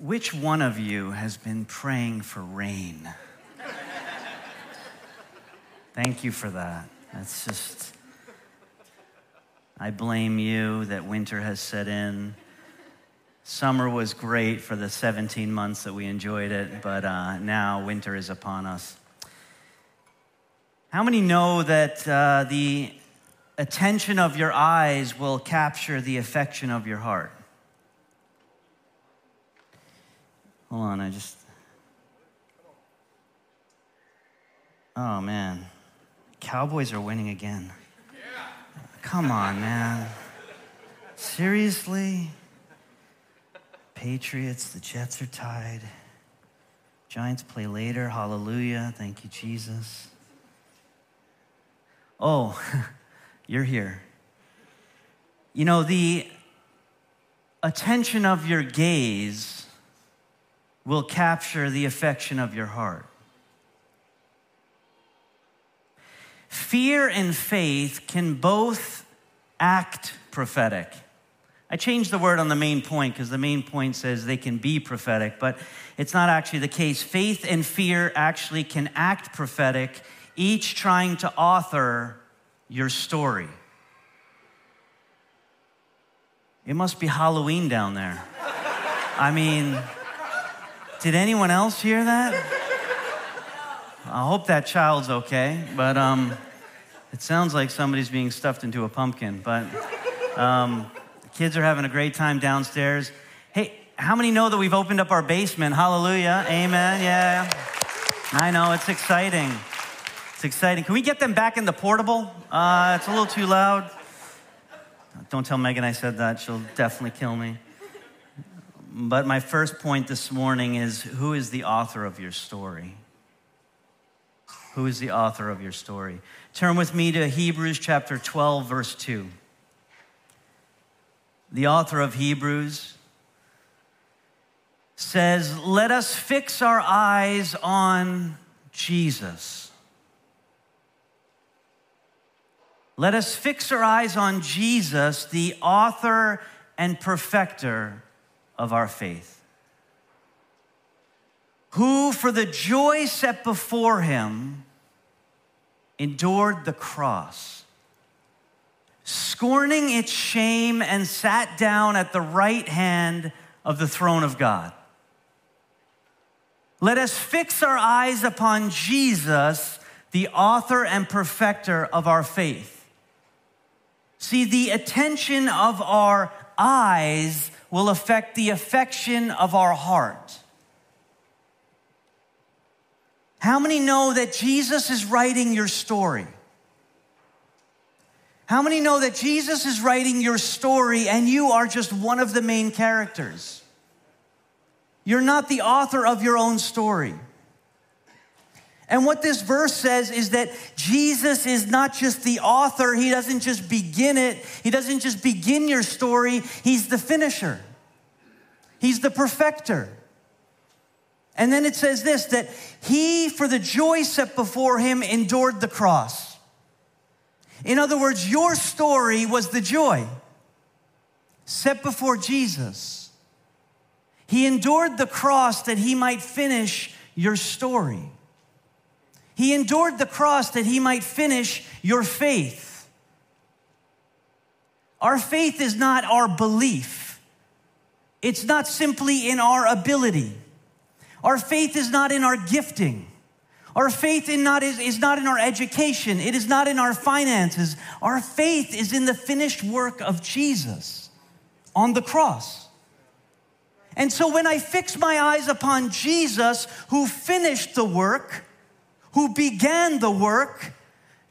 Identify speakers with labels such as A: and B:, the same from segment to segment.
A: Which one of you has been praying for rain? Thank you for that. That's just, I blame you that winter has set in. Summer was great for the 17 months that we enjoyed it, but uh, now winter is upon us. How many know that uh, the attention of your eyes will capture the affection of your heart? Hold on, I just. Oh, man. Cowboys are winning again. Come on, man. Seriously? Patriots, the Jets are tied. Giants play later. Hallelujah. Thank you, Jesus. Oh, you're here. You know, the attention of your gaze will capture the affection of your heart. Fear and faith can both act prophetic. I changed the word on the main point because the main point says they can be prophetic, but it's not actually the case. Faith and fear actually can act prophetic, each trying to author your story. It must be Halloween down there. I mean, did anyone else hear that? I hope that child's okay, but um, it sounds like somebody's being stuffed into a pumpkin. But um, Kids are having a great time downstairs. Hey, how many know that we've opened up our basement? Hallelujah. Amen. Yeah. I know, it's exciting. It's exciting. Can we get them back in the portable? Uh, it's a little too loud. Don't tell Megan I said that. She'll definitely kill me. But my first point this morning is who is the author of your story? Who is the author of your story? Turn with me to Hebrews chapter 12, verse 2 the author of Hebrews, says, Let us fix our eyes on Jesus. Let us fix our eyes on Jesus, the author and perfecter of our faith, who, for the joy set before him, endured the cross scorning its shame, and sat down at the right hand of the throne of God. Let us fix our eyes upon Jesus, the author and perfecter of our faith. See, the attention of our eyes will affect the affection of our heart. How many know that Jesus is writing your story? How many know that Jesus is writing your story and you are just one of the main characters? You're not the author of your own story. And what this verse says is that Jesus is not just the author, he doesn't just begin it, he doesn't just begin your story, he's the finisher, he's the perfecter. And then it says this that he, for the joy set before him, endured the cross. In other words, your story was the joy set before Jesus. He endured the cross that he might finish your story. He endured the cross that he might finish your faith. Our faith is not our belief, it's not simply in our ability. Our faith is not in our gifting. Our faith in not is, is not in our education, it is not in our finances. Our faith is in the finished work of Jesus on the cross. And so when I fix my eyes upon Jesus, who finished the work, who began the work,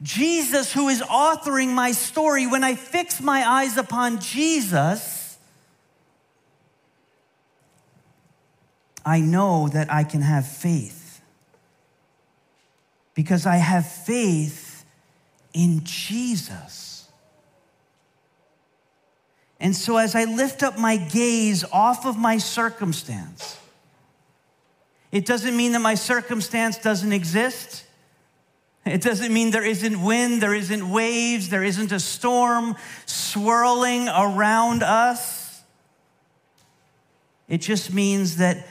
A: Jesus, who is authoring my story, when I fix my eyes upon Jesus, I know that I can have faith because I have faith in Jesus. And so, as I lift up my gaze off of my circumstance, it doesn't mean that my circumstance doesn't exist. It doesn't mean there isn't wind, there isn't waves, there isn't a storm swirling around us. It just means that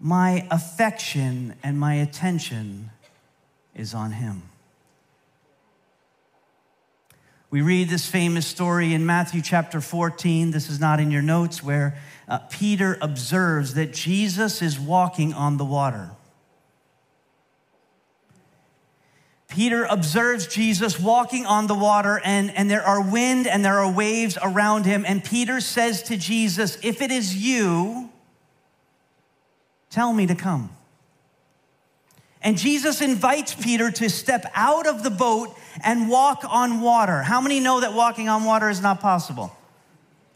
A: my affection and my attention is on him. We read this famous story in Matthew chapter 14. This is not in your notes, where uh, Peter observes that Jesus is walking on the water. Peter observes Jesus walking on the water, and, and there are wind and there are waves around him. And Peter says to Jesus, If it is you, tell me to come. And Jesus invites Peter to step out of the boat and walk on water. How many know that walking on water is not possible?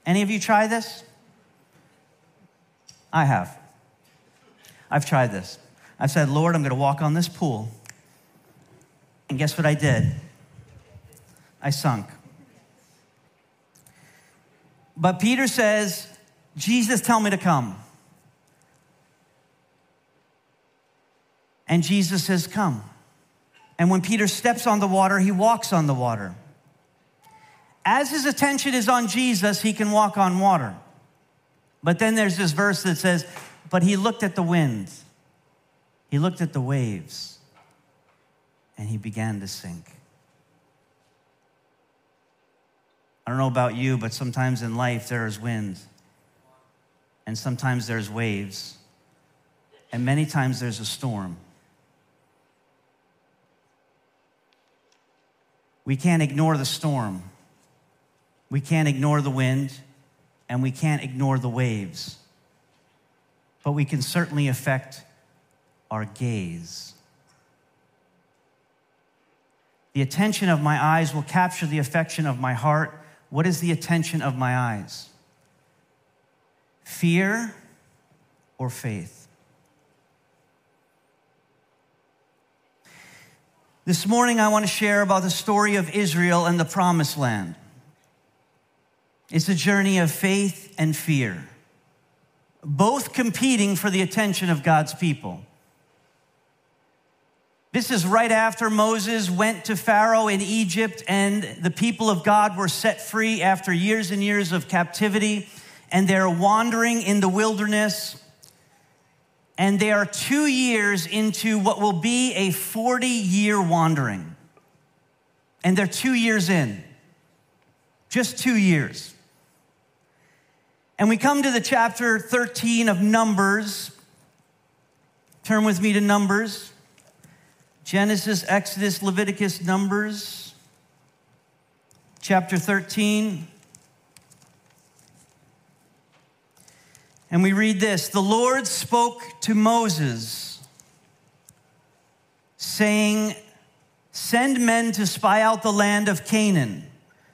A: Any of you try this? I have. I've tried this. I've said, Lord, I'm going to walk on this pool. And guess what I did? I sunk. But Peter says, Jesus, tell me to come. And Jesus says, Come. And when Peter steps on the water, he walks on the water. As his attention is on Jesus, he can walk on water. But then there's this verse that says, But he looked at the wind, he looked at the waves, and he began to sink. I don't know about you, but sometimes in life there is wind, and sometimes there's waves, and many times there's a storm. We can't ignore the storm. We can't ignore the wind, and we can't ignore the waves. But we can certainly affect our gaze. The attention of my eyes will capture the affection of my heart. What is the attention of my eyes? Fear or faith? This morning, I want to share about the story of Israel and the promised land. It's a journey of faith and fear, both competing for the attention of God's people. This is right after Moses went to Pharaoh in Egypt, and the people of God were set free after years and years of captivity, and they're wandering in the wilderness and they are two years into what will be a 40 year wandering. And they're two years in, just two years. And we come to the chapter 13 of Numbers. Turn with me to Numbers Genesis, Exodus, Leviticus, Numbers, chapter 13. And we read this The Lord spoke to Moses, saying, Send men to spy out the land of Canaan.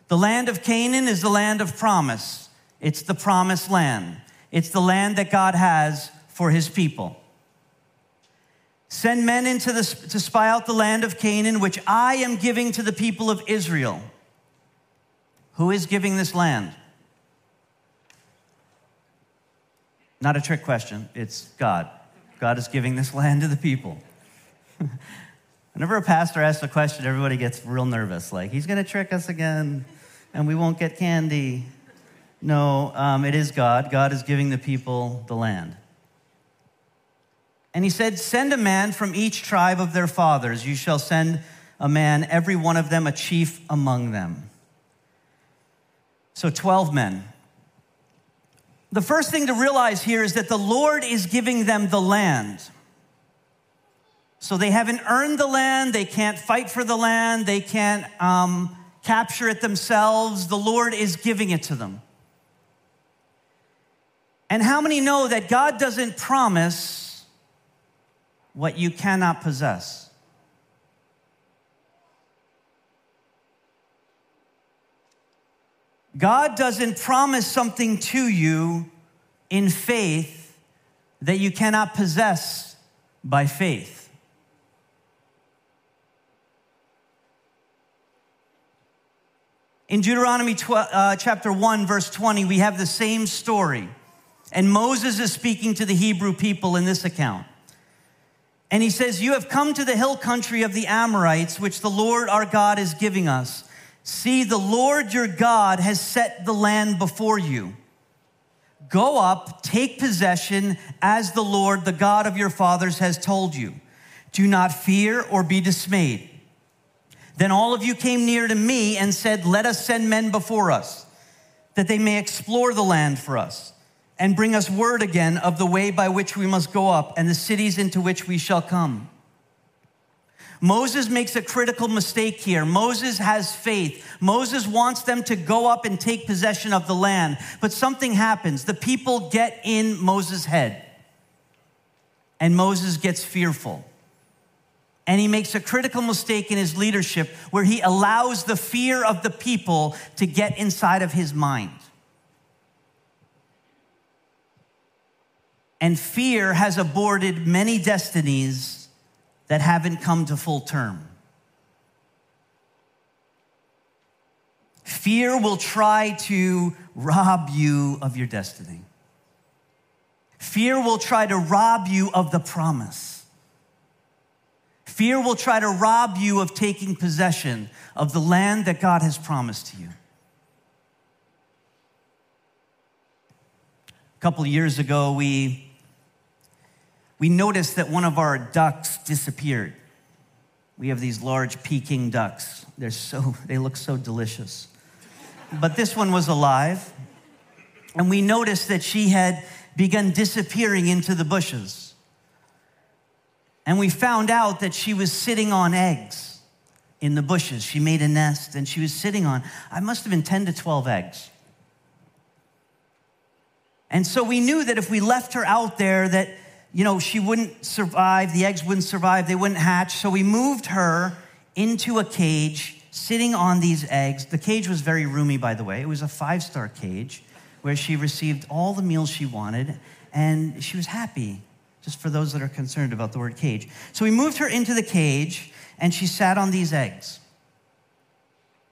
A: The land of Canaan is the land of promise, it's the promised land, it's the land that God has for his people. Send men into the, to spy out the land of Canaan, which I am giving to the people of Israel. Who is giving this land? Not a trick question, it's God. God is giving this land to the people. Whenever a pastor asks a question, everybody gets real nervous. Like, he's going to trick us again and we won't get candy. No, um, it is God. God is giving the people the land. And he said, Send a man from each tribe of their fathers. You shall send a man, every one of them a chief among them. So 12 men. The first thing to realize here is that the Lord is giving them the land. So they haven't earned the land, they can't fight for the land, they can't um, capture it themselves. The Lord is giving it to them. And how many know that God doesn't promise what you cannot possess? God doesn't promise something to you in faith that you cannot possess by faith. In Deuteronomy 12, uh, chapter 1, verse 20, we have the same story. And Moses is speaking to the Hebrew people in this account. And he says, You have come to the hill country of the Amorites, which the Lord our God is giving us. See, the Lord your God has set the land before you. Go up, take possession as the Lord, the God of your fathers, has told you. Do not fear or be dismayed. Then all of you came near to me and said, Let us send men before us, that they may explore the land for us, and bring us word again of the way by which we must go up, and the cities into which we shall come. Moses makes a critical mistake here. Moses has faith. Moses wants them to go up and take possession of the land. But something happens. The people get in Moses' head, and Moses gets fearful. And he makes a critical mistake in his leadership where he allows the fear of the people to get inside of his mind. And fear has aborted many destinies that haven't come to full term. Fear will try to rob you of your destiny. Fear will try to rob you of the promise. Fear will try to rob you of taking possession of the land that God has promised to you. A couple years ago, we we noticed that one of our ducks disappeared. We have these large Peking ducks. They're so, they look so delicious. But this one was alive, and we noticed that she had begun disappearing into the bushes. And we found out that she was sitting on eggs in the bushes. She made a nest and she was sitting on, I must have been 10 to 12 eggs. And so we knew that if we left her out there, that you know, she wouldn't survive, the eggs wouldn't survive, they wouldn't hatch. So we moved her into a cage, sitting on these eggs. The cage was very roomy, by the way. It was a five star cage where she received all the meals she wanted, and she was happy, just for those that are concerned about the word cage. So we moved her into the cage, and she sat on these eggs.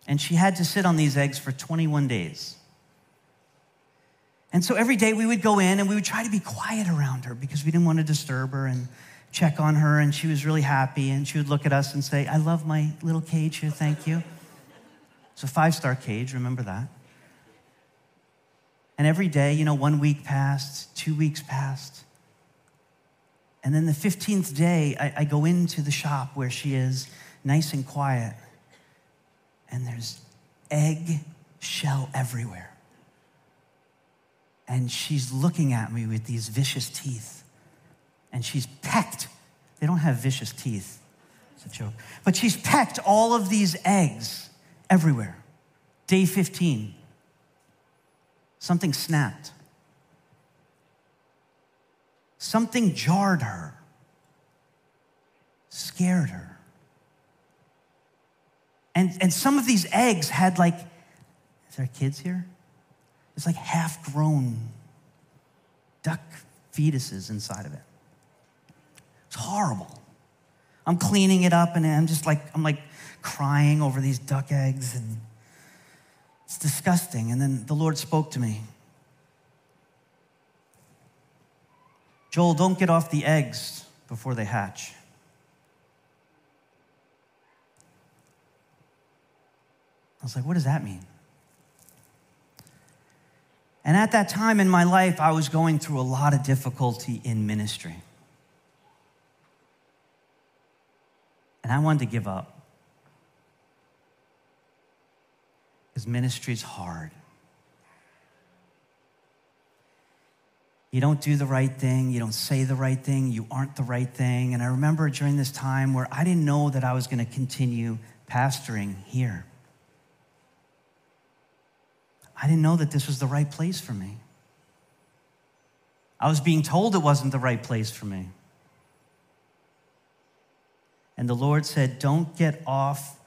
A: And she had to sit on these eggs for 21 days. And so every day we would go in and we would try to be quiet around her because we didn't want to disturb her and check on her. And she was really happy. And she would look at us and say, I love my little cage here. Thank you. It's a five star cage. Remember that. And every day, you know, one week passed, two weeks passed. And then the 15th day, I, I go into the shop where she is, nice and quiet. And there's egg shell everywhere and she's looking at me with these vicious teeth. And she's pecked. They don't have vicious teeth. It's a joke. But she's pecked all of these eggs everywhere. Day 15. Something snapped. Something jarred her, scared her. And, and some of these eggs had like, is there kids here? It's like half grown duck fetuses inside of it. It's horrible. I'm cleaning it up and I'm just like, I'm like crying over these duck eggs and it's disgusting. And then the Lord spoke to me Joel, don't get off the eggs before they hatch. I was like, what does that mean? And at that time in my life, I was going through a lot of difficulty in ministry. And I wanted to give up. Because ministry is hard. You don't do the right thing, you don't say the right thing, you aren't the right thing. And I remember during this time where I didn't know that I was going to continue pastoring here. I didn't know that this was the right place for me. I was being told it wasn't the right place for me. And the Lord said, Don't get off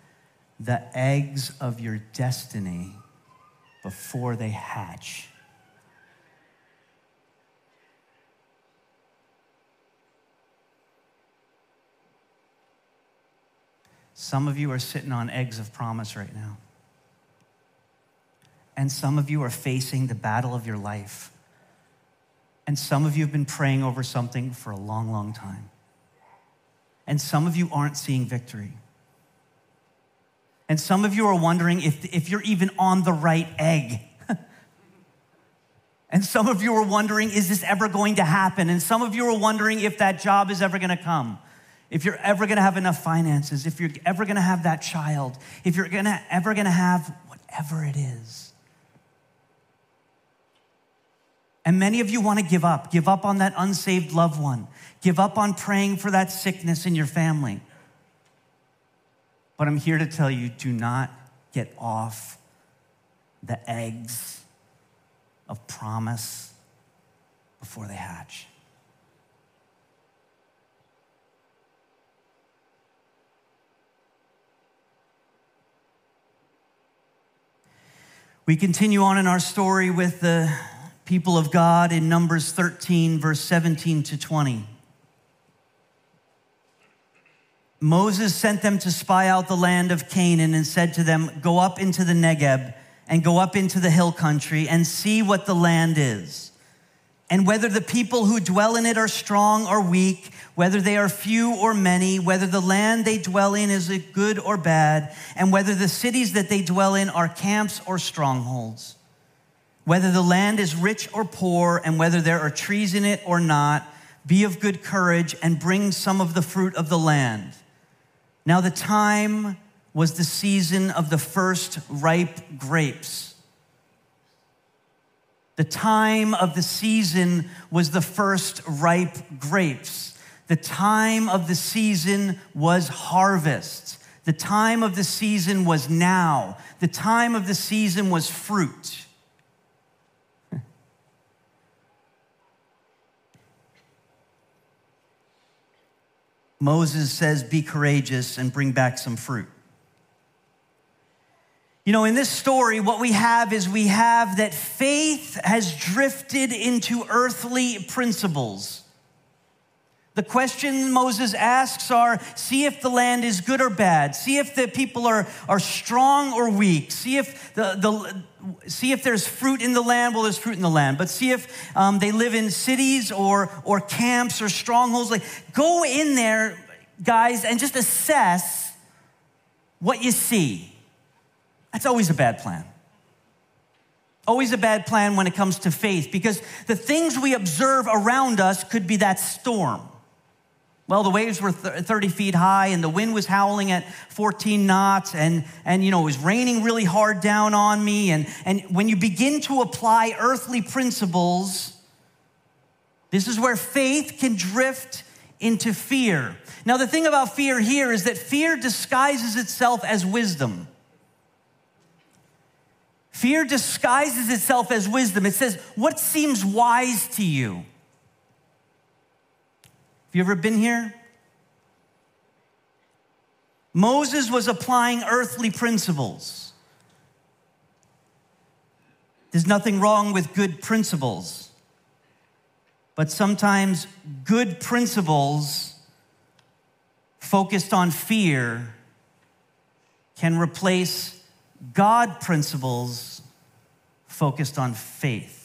A: the eggs of your destiny before they hatch. Some of you are sitting on eggs of promise right now. And some of you are facing the battle of your life. And some of you have been praying over something for a long, long time. And some of you aren't seeing victory. And some of you are wondering if, if you're even on the right egg. And some of you are wondering, is this ever going to happen? And some of you are wondering if that job is ever going to come, if you're ever going to have enough finances, if you're ever going to have that child, if you're gonna, ever going to have whatever it is. And many of you want to give up, give up on that unsaved loved one, give up on praying for that sickness in your family. But I'm here to tell you do not get off the eggs of promise before they hatch. We continue on in our story with the people of God in Numbers 13, verse 17 to 20. Moses sent them to spy out the land of Canaan and said to them, Go up into the Negeb and go up into the hill country and see what the land is, and whether the people who dwell in it are strong or weak, whether they are few or many, whether the land they dwell in is good or bad, and whether the cities that they dwell in are camps or strongholds, whether the land is rich or poor, and whether there are trees in it or not. Be of good courage and bring some of the fruit of the land. Now, the time was the season of the first ripe grapes. The time of the season was the first ripe grapes. The time of the season was harvest. The time of the season was now. The time of the season was fruit. Moses says, Be courageous and bring back some fruit. You know, in this story, what we have is we have that faith has drifted into earthly principles. The question Moses asks are see if the land is good or bad, see if the people are, are strong or weak, see if, the, the, see if there's fruit in the land. Well, there's fruit in the land, but see if um, they live in cities or, or camps or strongholds. Like, go in there, guys, and just assess what you see. That's always a bad plan. Always a bad plan when it comes to faith because the things we observe around us could be that storm. Well, the waves were 30 feet high and the wind was howling at 14 knots and, and you know, it was raining really hard down on me. And, and when you begin to apply earthly principles, this is where faith can drift into fear. Now, the thing about fear here is that fear disguises itself as wisdom. Fear disguises itself as wisdom. It says, What seems wise to you? Have you ever been here? Moses was applying earthly principles. There's nothing wrong with good principles, but sometimes good principles focused on fear can replace God principles focused on faith.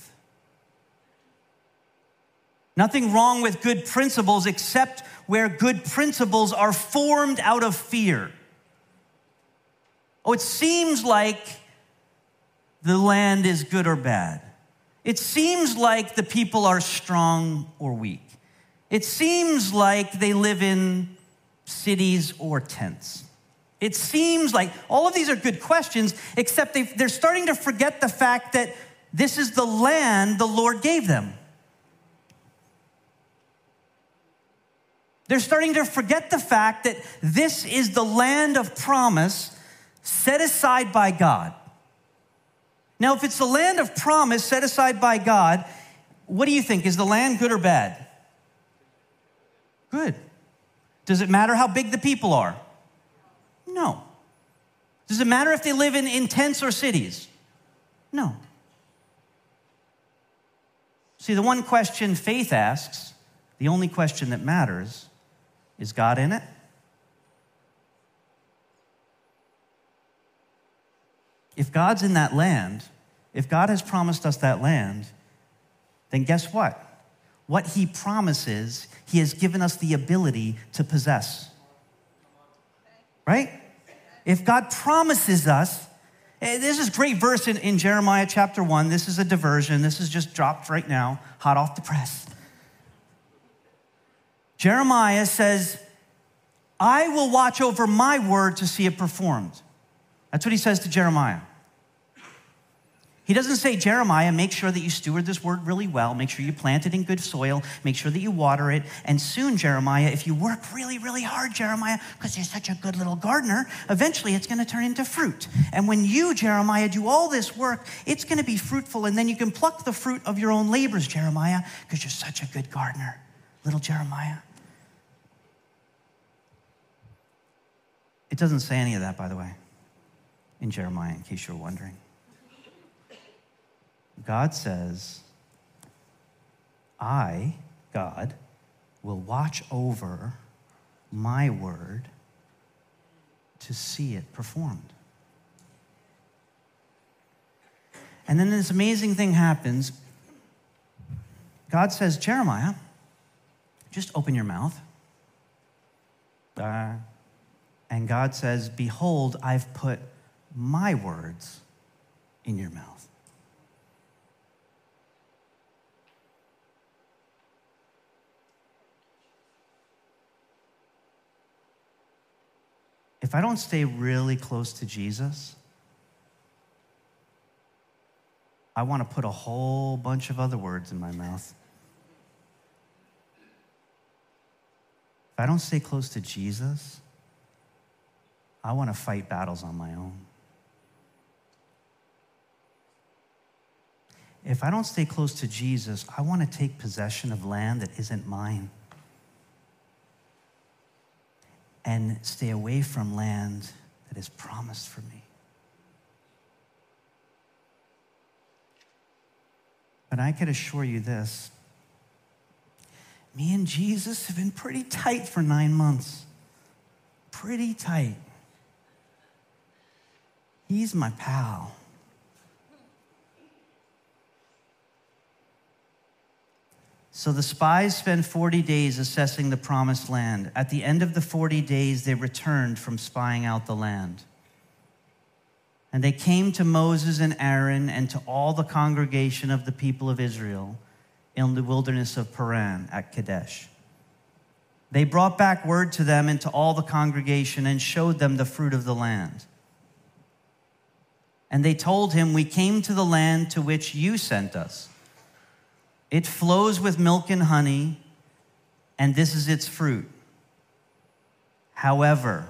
A: Nothing wrong with good principles except where good principles are formed out of fear. Oh, it seems like the land is good or bad. It seems like the people are strong or weak. It seems like they live in cities or tents. It seems like all of these are good questions, except they're starting to forget the fact that this is the land the Lord gave them. They're starting to forget the fact that this is the land of promise set aside by God. Now, if it's the land of promise set aside by God, what do you think? Is the land good or bad? Good. Does it matter how big the people are? No. Does it matter if they live in, in tents or cities? No. See, the one question faith asks, the only question that matters, is God in it? If God's in that land, if God has promised us that land, then guess what? What He promises, He has given us the ability to possess. Right? If God promises us, Eh, this is great verse in, in Jeremiah chapter 1. This is a diversion. This is just dropped right now, hot off the press. Jeremiah says, I will watch over my word to see it performed. That's what he says to Jeremiah. He doesn't say, Jeremiah, make sure that you steward this word really well. Make sure you plant it in good soil. Make sure that you water it. And soon, Jeremiah, if you work really, really hard, Jeremiah, because you're such a good little gardener, eventually it's going to turn into fruit. And when you, Jeremiah, do all this work, it's going to be fruitful. And then you can pluck the fruit of your own labors, Jeremiah, because you're such a good gardener, little Jeremiah. It doesn't say any of that, by the way, in Jeremiah, in case you're wondering. God says, I, God, will watch over my word to see it performed. And then this amazing thing happens. God says, Jeremiah, just open your mouth. Uh, and God says, Behold, I've put my words in your mouth. if I don't stay really close to Jesus, I want to put a whole bunch of other words in my mouth. If I don't stay close to Jesus, I want to fight battles on my own. If I don't stay close to Jesus, I want to take possession of land that isn't mine and stay away from land that is promised for me. But I can assure you this me and Jesus have been pretty tight for nine months. Pretty tight. He's my pal. So the spies spent 40 days assessing the promised land. At the end of the 40 days, they returned from spying out the land. And they came to Moses and Aaron and to all the congregation of the people of Israel in the wilderness of Paran at Kadesh. They brought back word to them and to all the congregation and showed them the fruit of the land. And they told him, We came to the land to which you sent us. It flows with milk and honey, and this is its fruit. However,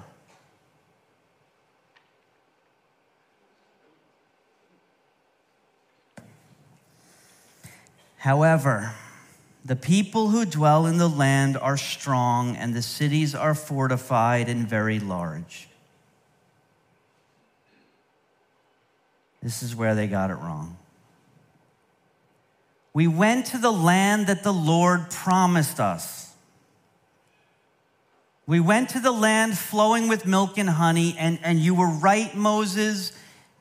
A: However, the people who dwell in the land are strong, and the cities are fortified and very large. This is where they got it wrong. We went to the land that the Lord promised us. We went to the land flowing with milk and honey, and, and you were right, Moses.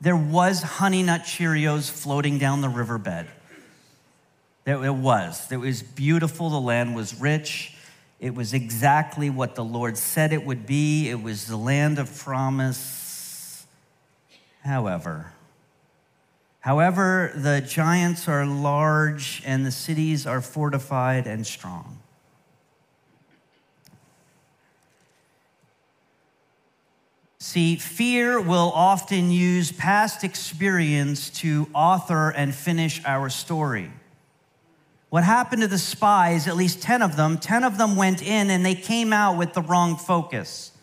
A: There was honey nut Cheerios floating down the riverbed. There it was. It was beautiful. The land was rich. It was exactly what the Lord said it would be. It was the land of promise. However, However, the giants are large and the cities are fortified and strong. See, fear will often use past experience to author and finish our story. What happened to the spies, at least 10 of them, 10 of them went in and they came out with the wrong focus.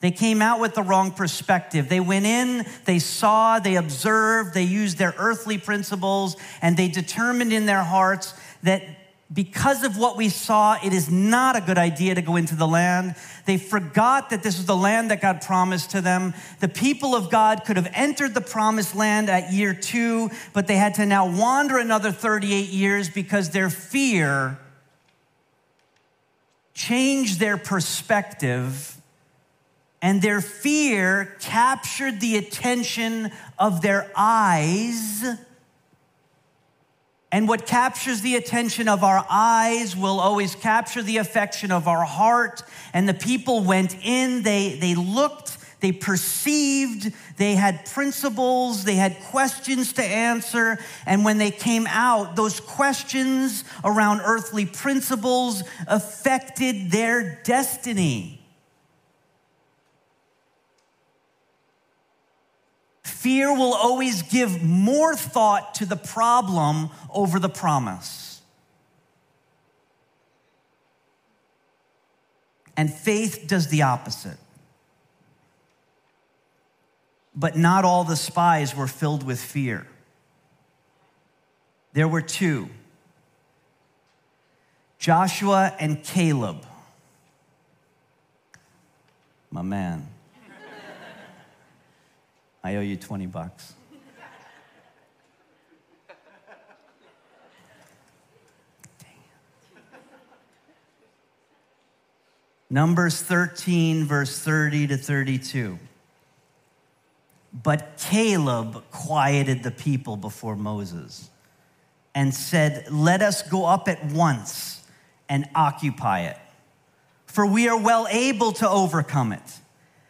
A: They came out with the wrong perspective. They went in, they saw, they observed, they used their earthly principles, and they determined in their hearts that because of what we saw, it is not a good idea to go into the land. They forgot that this was the land that God promised to them. The people of God could have entered the promised land at year two, but they had to now wander another 38 years because their fear changed their perspective and their fear captured the attention of their eyes. And what captures the attention of our eyes will always capture the affection of our heart. And the people went in, they, they looked, They perceived, they had principles, they had questions to answer. And when they came out, those questions around earthly principles affected their destiny. Fear will always give more thought to the problem over the promise. And faith does the opposite. But not all the spies were filled with fear. There were two Joshua and Caleb. My man. I owe you 20 bucks. Numbers 13, verse 30 to 32. But Caleb quieted the people before Moses and said, Let us go up at once and occupy it, for we are well able to overcome it.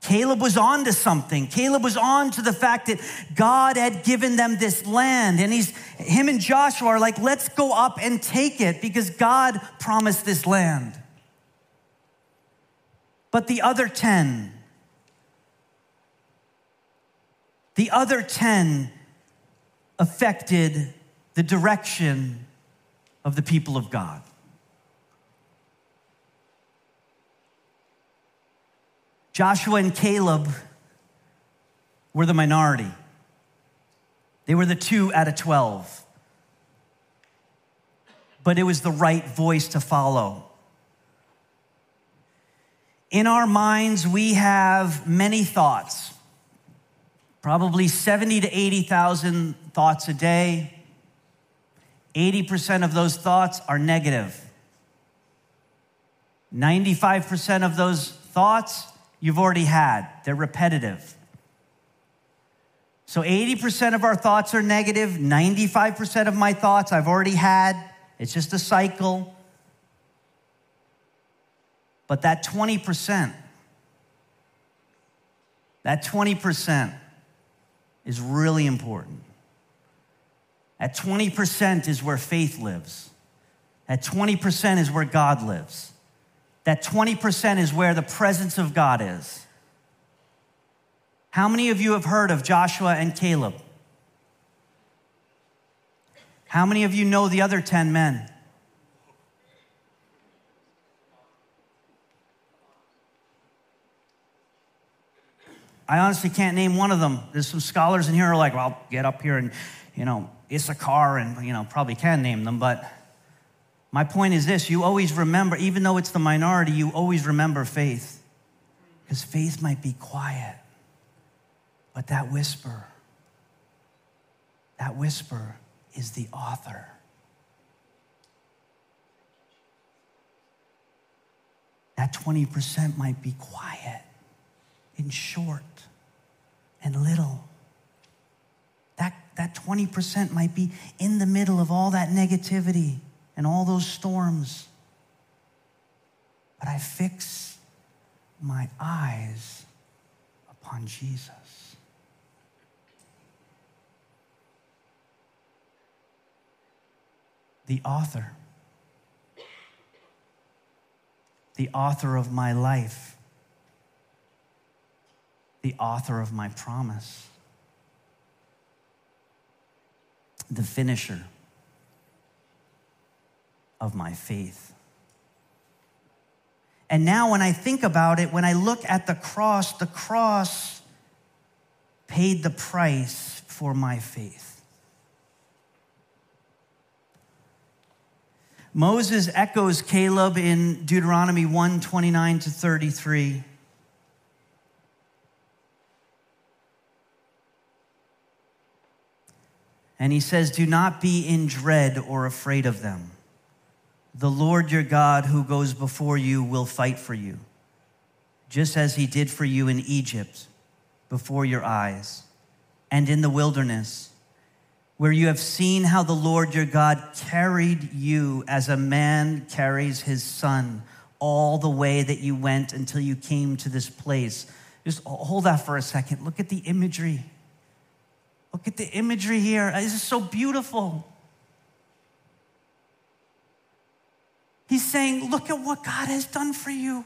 A: Caleb was on to something. Caleb was on to the fact that God had given them this land. And he's, him and Joshua are like, let's go up and take it because God promised this land. But the other 10, the other 10 affected the direction of the people of God. Joshua and Caleb were the minority. They were the two out of 12. But it was the right voice to follow. In our minds, we have many thoughts, probably 70 to 80,000 thoughts a day. 80% of those thoughts are negative. 95% of those thoughts you've already had, they're repetitive. So 80% of our thoughts are negative, 95% of my thoughts I've already had. It's just a cycle. But that 20%, that 20% is really important. At 20% is where faith lives. At 20% is where God lives that 20% is where the presence of God is. How many of you have heard of Joshua and Caleb? How many of you know the other 10 men? I honestly can't name one of them. There's some scholars in here who are like, well, I'll get up here and, you know, Issachar and, you know, probably can name them, but my point is this you always remember, even though it's the minority, you always remember faith. Because faith might be quiet, but that whisper, that whisper is the author. That 20% might be quiet and short and little. That, that 20% might be in the middle of all that negativity and all those storms. But I fix my eyes upon Jesus. The author, the author of my life, the author of my promise, the finisher of my faith. And now, when I think about it, when I look at the cross, the cross paid the price for my faith. Moses echoes Caleb in Deuteronomy 1 29 to 33. And he says, Do not be in dread or afraid of them. The Lord your God, who goes before you, will fight for you, just as he did for you in Egypt before your eyes and in the wilderness, where you have seen how the Lord your God carried you as a man carries his son all the way that you went until you came to this place. Just hold that for a second. Look at the imagery. Look at the imagery here. This is so beautiful. He's saying, Look at what God has done for you.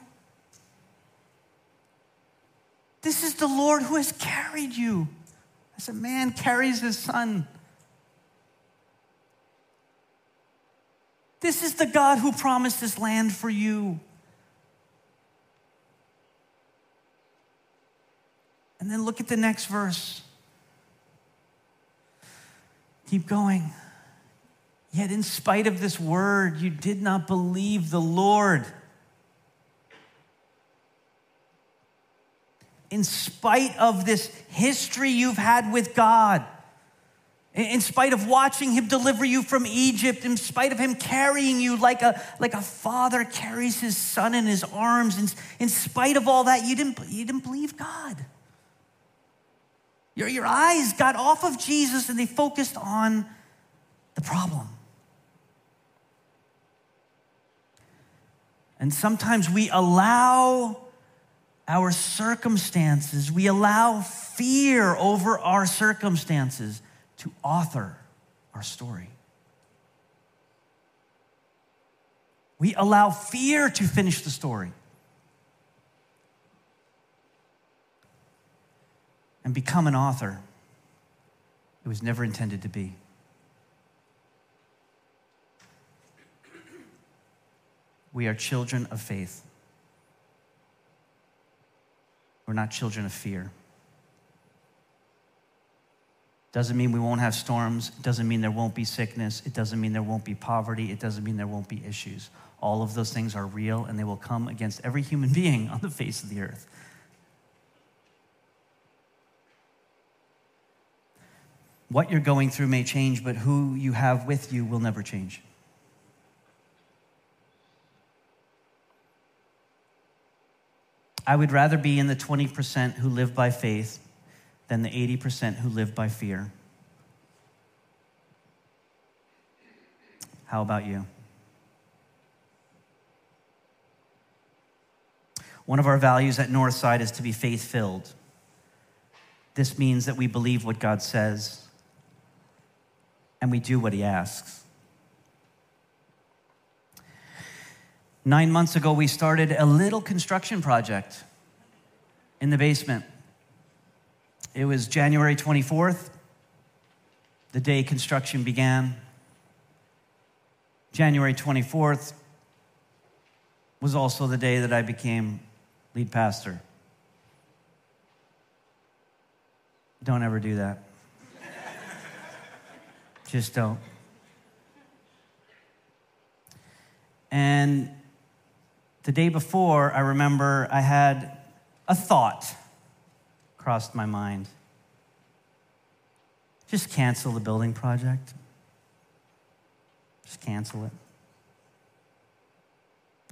A: This is the Lord who has carried you as a man carries his son. This is the God who promised this land for you. And then look at the next verse. Keep going. Yet, in spite of this word, you did not believe the Lord. In spite of this history you've had with God, in spite of watching him deliver you from Egypt, in spite of him carrying you like a, like a father carries his son in his arms, in, in spite of all that, you didn't, you didn't believe God. Your, your eyes got off of Jesus and they focused on the problem. And sometimes we allow our circumstances, we allow fear over our circumstances to author our story. We allow fear to finish the story. And become an author it was never intended to be. We are children of faith. We're not children of fear. Doesn't mean we won't have storms. It doesn't mean there won't be sickness. It doesn't mean there won't be poverty. It doesn't mean there won't be issues. All of those things are real and they will come against every human being on the face of the earth. What you're going through may change, but who you have with you will never change. I would rather be in the 20% who live by faith than the 80% who live by fear. How about you? One of our values at Northside is to be faith filled. This means that we believe what God says and we do what He asks. Nine months ago, we started a little construction project in the basement. It was January 24th, the day construction began. January 24th was also the day that I became lead pastor. Don't ever do that. Just don't. And the day before, I remember I had a thought crossed my mind. Just cancel the building project. Just cancel it.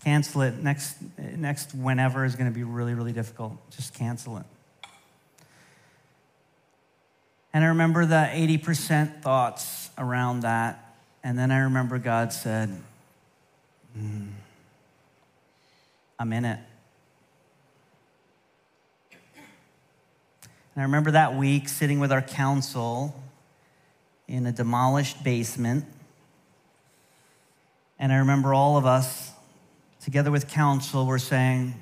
A: Cancel it. Next, next whenever is going to be really, really difficult. Just cancel it. And I remember the 80% thoughts around that. And then I remember God said, mm, I'm in it. And I remember that week sitting with our council in a demolished basement. And I remember all of us, together with council, were saying,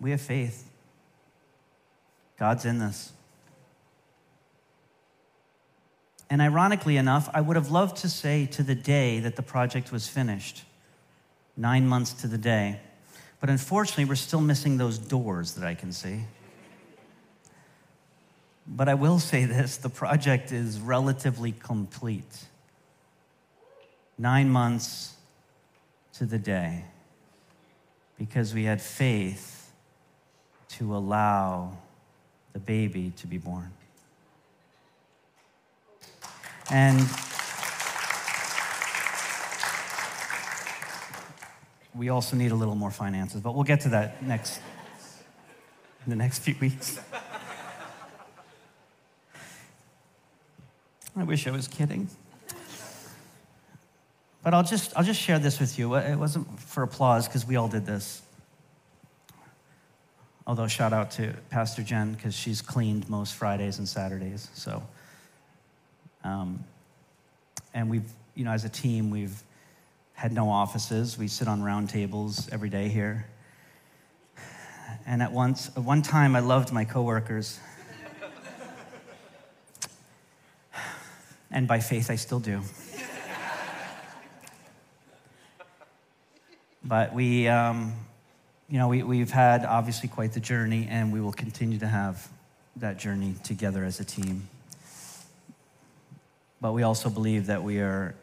A: We have faith. God's in this. And ironically enough, I would have loved to say to the day that the project was finished, nine months to the day. But unfortunately, we're still missing those doors that I can see. But I will say this the project is relatively complete. Nine months to the day, because we had faith to allow the baby to be born. And we also need a little more finances, but we'll get to that next in the next few weeks. I wish I was kidding. But I'll just, I'll just share this with you. It wasn't for applause because we all did this. Although, shout out to Pastor Jen because she's cleaned most Fridays and Saturdays. So, um, and we've, you know, as a team, we've had no offices. We sit on round tables every day here. And at once, at one time, I loved my coworkers. and by faith, I still do. but we, um, you know, we, we've had obviously quite the journey, and we will continue to have that journey together as a team. But we also believe that we are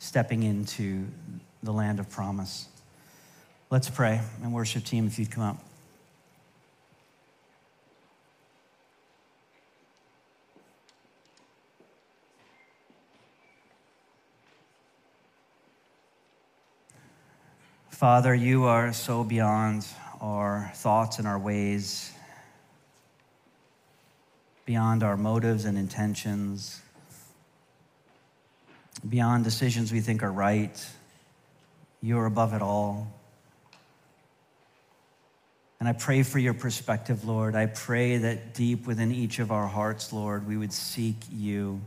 A: stepping into the land of promise. Let's pray and worship team if you'd come up. Father, you are so beyond our thoughts and our ways, beyond our motives and intentions, beyond decisions we think are right. You are above it all. And I pray for your perspective, Lord. I pray that deep within each of our hearts, Lord, we would seek you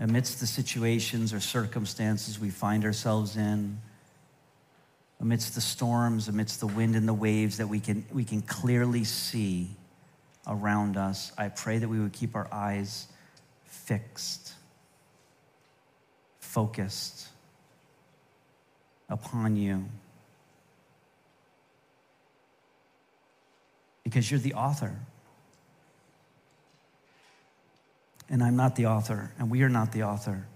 A: amidst the situations or circumstances we find ourselves in amidst the storms, amidst the wind and the waves that we can, we can clearly see around us, I pray that we would keep our eyes fixed, focused upon you. Because you're the author. And I'm not the author, and we are not the author.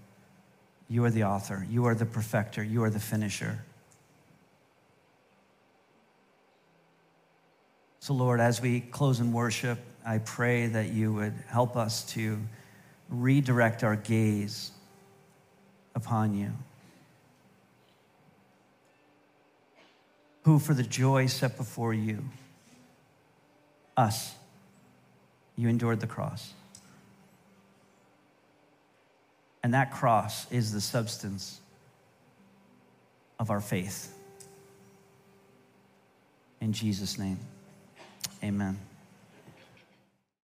A: You are the author. You are the perfecter. You are the finisher. So, Lord, as we close in worship, I pray that you would help us to redirect our gaze upon you. Who, for the joy set before you, us, you endured the cross. And that cross is the substance of our faith. In Jesus' name. Amen.